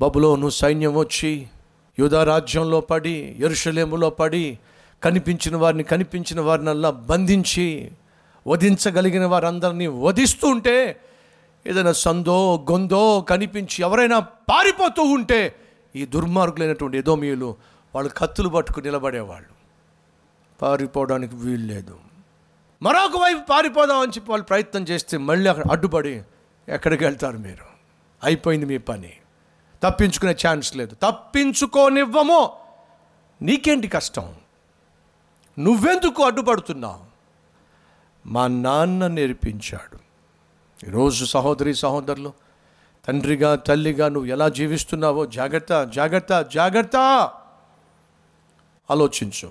బబులోను సైన్యం వచ్చి యూదా రాజ్యంలో పడి ఎరుషలేములో పడి కనిపించిన వారిని కనిపించిన వారినల్లా బంధించి వధించగలిగిన వారందరినీ వధిస్తూ ఉంటే ఏదైనా సందో గొందో కనిపించి ఎవరైనా పారిపోతూ ఉంటే ఈ దుర్మార్గులైనటువంటి ఎదోమియులు వాళ్ళు కత్తులు పట్టుకుని నిలబడేవాళ్ళు. పారిపోవడానికి వీలు లేదు. మరొక వైపు పారిపోదామని చెప్పి వాళ్ళు ప్రయత్నం చేస్తే మళ్ళీ అక్కడ అడ్డుపడి ఎక్కడికి వెళ్తారు మీరు? అయిపోయింది మీ పని. తప్పించుకునే ఛాన్స్ లేదు. తప్పించుకోనివ్వమో. నీకేంటి కష్టం? నువ్వెందుకు అడ్డుపడుతున్నావు? మా నాన్న నేర్పించాడు. ఈరోజు సహోదరి సహోదరులు తండ్రిగా తల్లిగా నువ్వు ఎలా జీవిస్తున్నావో జాగ్రత్త జాగ్రత్త జాగ్రత్త! ఆలోచించు.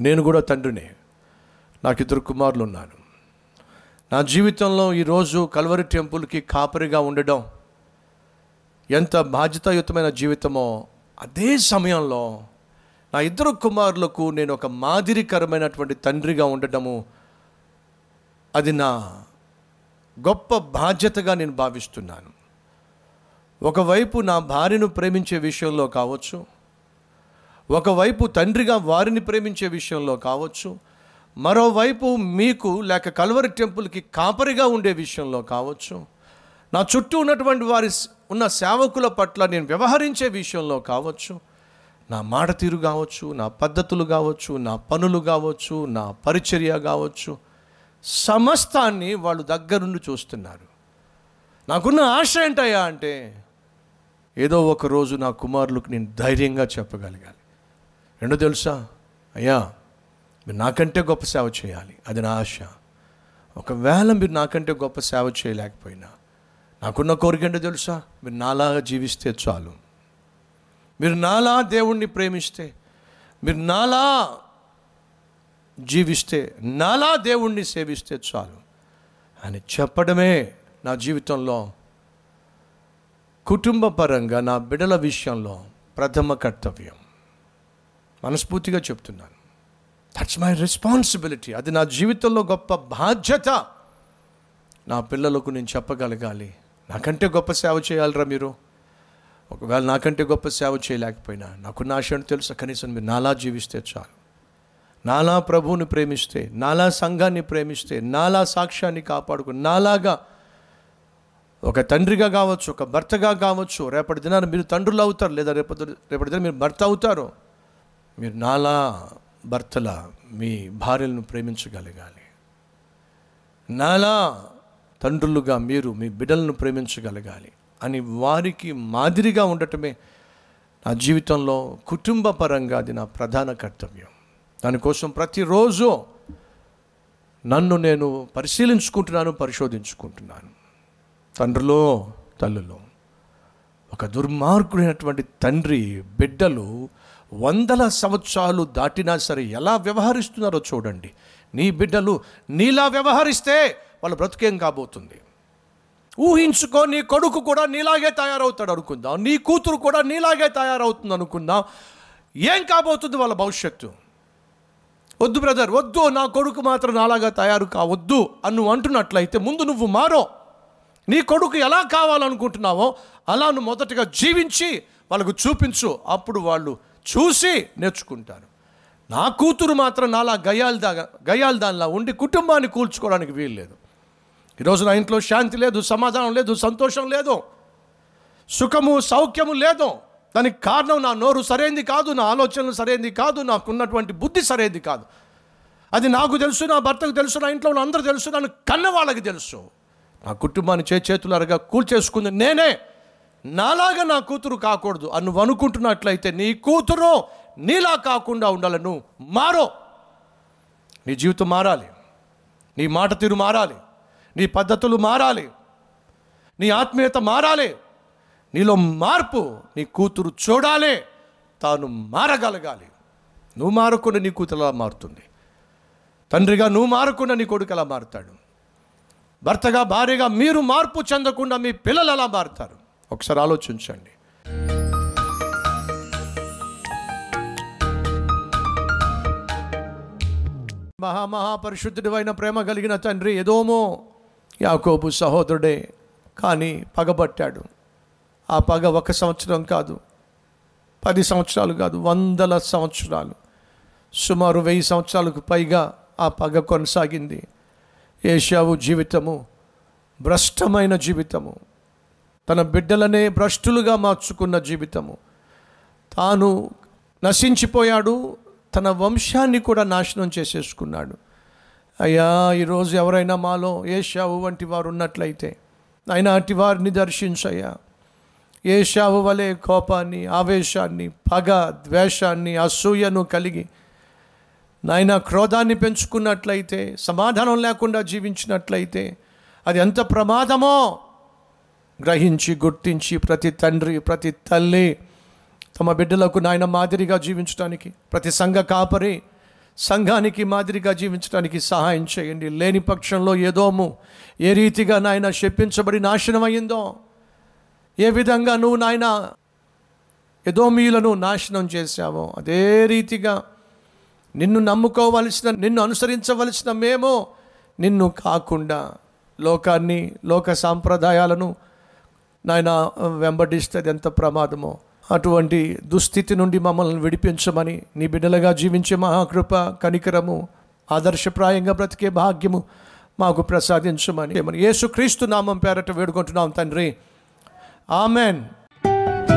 నేను కూడా తండ్రినే. నాకు ఇద్దరు కుమారులు ఉన్నారు నా జీవితంలో ఈరోజు కల్వరి టెంపుల్కి కాపరిగా ఉండడం ఎంత బాధ్యతాయుతమైన జీవితమో అదే సమయంలో నా ఇద్దరు కుమారులకు నేను ఒక మాదిరికరమైనటువంటి తండ్రిగా ఉండటము అది నా గొప్ప బాధ్యతగా నేను భావిస్తున్నాను. ఒకవైపు నా భార్యను ప్రేమించే విషయంలో కావచ్చు ఒకవైపు తండ్రిగా వారిని ప్రేమించే విషయంలో కావచ్చు మరోవైపు మీకు లేక కల్వరి టెంపుల్కి కాపరిగా ఉండే విషయంలో కావచ్చు నా చుట్టూ ఉన్నటువంటి వారి ఉన్న సేవకుల పట్ల నేను వ్యవహరించే విషయంలో కావచ్చు నా మాట తీరు కావచ్చు నా పద్ధతులు కావచ్చు నా పనులు కావచ్చు నా పరిచర్య కావచ్చు సమస్తాన్ని వాళ్ళు దగ్గరుండి చూస్తున్నారు. నాకున్న ఆశ ఏంటయ్యా అంటే ఏదో ఒక రోజు నా కుమారులకు నేను ధైర్యంగా చెప్పగలగాలి. రెండో తెలుసా? అయ్యా మీరు నాకంటే గొప్ప సేవ చేయాలి. అది నా ఆశ. ఒకవేళ మీరు నాకంటే గొప్ప సేవ చేయలేకపోయినా నాకున్న కోరిక ఏంటో తెలుసా? మీరు నాలాగా జీవిస్తే చాలు. మీరు నాలా దేవుణ్ణి ప్రేమిస్తే మీరు నాలా జీవిస్తే నాలా దేవుణ్ణి సేవిస్తే చాలు. అని చెప్పడమే నా జీవితంలో కుటుంబ పరంగా నా బిడల విషయంలో ప్రథమ కర్తవ్యం. మనస్ఫూర్తిగా చెప్తున్నాను. దట్స్ మై రెస్పాన్సిబిలిటీ అది నా జీవితంలో గొప్ప బాధ్యత. నా పిల్లలకు నేను చెప్పగలగాలి. నాకంటే గొప్ప సేవ చేయాలరా మీరు. ఒకవేళ నాకంటే గొప్ప సేవ చేయలేకపోయినా నాకున్న ఆశ తెలుసు? కనీసం మీరు నాలా జీవిస్తే చాలు. నాలా ప్రభువుని ప్రేమిస్తే నాలా సంఘాన్ని ప్రేమిస్తే నాలా సాక్ష్యాన్ని కాపాడుకు నాలాగా ఒక తండ్రిగా కావచ్చు ఒక భర్తగా కావచ్చు రేపటి దినాన మీరు తండ్రులు అవుతారు లేదా రేపటి రేపటి దిన మీరు భర్త అవుతారు. మీరు నాలా భర్తల మీ భార్యలను ప్రేమించగలగాలి. నాలా తండ్రులుగా మీరు మీ బిడ్డలను ప్రేమించగలగాలి అని వారికి మాదిరిగా ఉండటమే నా జీవితంలో కుటుంబ పరంగా అది నా ప్రధాన కర్తవ్యం. దానికోసం ప్రతిరోజు నన్ను నేను పరిశీలించుకుంటున్నాను పరిశోధించుకుంటున్నాను. తండ్రిలో తల్లులో ఒక దుర్మార్గుడైనటువంటి తండ్రి బిడ్డలు వందల సంవత్సరాలు దాటినా సరే ఎలా వ్యవహరిస్తున్నారో చూడండి. నీ బిడ్డలు నీలా వ్యవహరిస్తే వాళ్ళ బ్రతుకేం కాబోతుంది? ఊహించుకో నీ కొడుకు కూడా నీలాగే తయారవుతాడు అనుకుందాం. నీ కూతురు కూడా నీలాగే తయారవుతుంది అనుకుందాం. ఏం కాబోతుంది వాళ్ళ భవిష్యత్తు? వద్దు బ్రదర్ వద్దు నా కొడుకు మాత్రం నాలాగా తయారు కావద్దు అని నువ్వు అంటున్నట్లయితే ముందు నువ్వు మారో. నీ కొడుకు ఎలా కావాలనుకుంటున్నావో అలా నువ్వు మొదటగా జీవించి వాళ్ళకు చూపించు. అప్పుడు వాళ్ళు చూసి నేర్చుకుంటారు. నా కూతురు మాత్రం నాలా గయాలు దా గయాలు దానిలా ఉండి కుటుంబాన్ని కూల్చుకోవడానికి వీలు లేదు ఈరోజు నా ఇంట్లో శాంతి లేదు సమాధానం లేదు సంతోషం లేదు సుఖము సౌఖ్యము లేదు. దానికి కారణం నా నోరు సరైంది కాదు నా ఆలోచనలు సరైంది కాదు నాకున్నటువంటి బుద్ధి సరైంది కాదు. అది నాకు తెలుసు నా భర్తకు తెలుసు నా ఇంట్లో ఉన్న అందరూ తెలుసు నన్ను కన్న వాళ్ళకి తెలుసు. నా కుటుంబాన్ని చే చేతులారుగా కూల్చేసుకుంది నేనే. నాలాగా నా కూతురు కాకూడదు అని అనుకుంటున్నట్లయితే నీ కూతురు నీలా కాకుండా ఉండాలను మారో. నీ జీవితం మారాలి. నీ మాట తీరు మారాలి. నీ పద్ధతులు మారాలి. నీ ఆత్మీయత మారాలి. నీలో మార్పు నీ కూతురు చూడాలి. తాను మారగలగాలి. నువ్వు మారకుండా నీ కూతురు ఎలా మారుతుంది? తండ్రిగా నువ్వు మారకుండా నీ కొడుకు ఎలా మారుతాడు? భర్తగా భార్యగా మీరు మార్పు చెందకుండా మీ పిల్లలు ఎలా మారుతారు? ఒకసారి ఆలోచించండి. మహామహాపరిశుద్ధుడు అయిన ప్రేమ కలిగిన తండ్రి ఏదోమో యాకోబు సహోదరుడే కానీ పగబట్టాడు. ఆ పగ ఒక సంవత్సరం కాదు పది సంవత్సరాలు కాదు వందల సంవత్సరాలు. సుమారు వెయ్యి సంవత్సరాలకు పైగా ఆ పగ కొనసాగింది. ఏషావు జీవితము భ్రష్టమైన జీవితము. తన బిడ్డలనే భ్రష్టులుగా మార్చుకున్న జీవితము. తాను నశించిపోయాడు తన వంశాన్ని కూడా నాశనం చేసేసుకున్నాడు. అయ్యా ఈరోజు ఎవరైనా మాలో ఏషావు వంటి వారు ఉన్నట్లయితే ఆయన అటు వారిని దర్శించయ్యా. ఏషావు వలె కోపాన్ని ఆవేశాన్ని పగ ద్వేషాన్ని అసూయను కలిగి నాయన క్రోధాన్ని పెంచుకున్నట్లయితే సమాధానం లేకుండా జీవించినట్లయితే అది ఎంత ప్రమాదమో! గ్రహించి గుర్తించి ప్రతి తండ్రి ప్రతి తల్లి తమ బిడ్డలకు నాయన మాదిరిగా జీవించడానికి ప్రతి సంఘ కాపరి సంఘానికి మాదిరిగా జీవించడానికి సహాయం చేయండి. లేని పక్షంలో ఏదోము ఏ రీతిగా నాయన శప్పించబడి నాశనం అయ్యిందో ఏ విధంగా నువ్వు నాయన ఎదోమీయులను నాశనం చేశావో అదే రీతిగా నిన్ను నమ్ముకోవలసిన నిన్ను అనుసరించవలసిన మేము నిన్ను కాకుండా లోకాన్ని లోక సాంప్రదాయాలను నాయన వెంబడిస్తే అది ఎంత ప్రమాదమో. అటువంటి దుస్థితి నుండి మమ్మల్ని విడిపించమని నీ బిడ్డలుగా జీవించే మహాకృప కనికరము ఆదర్శప్రాయంగా బ్రతికే భాగ్యము మాకు ప్రసాదించమని యేసుక్రీస్తు నామం పేరట వేడుకుంటున్నాం తండ్రి. ఆమెన్.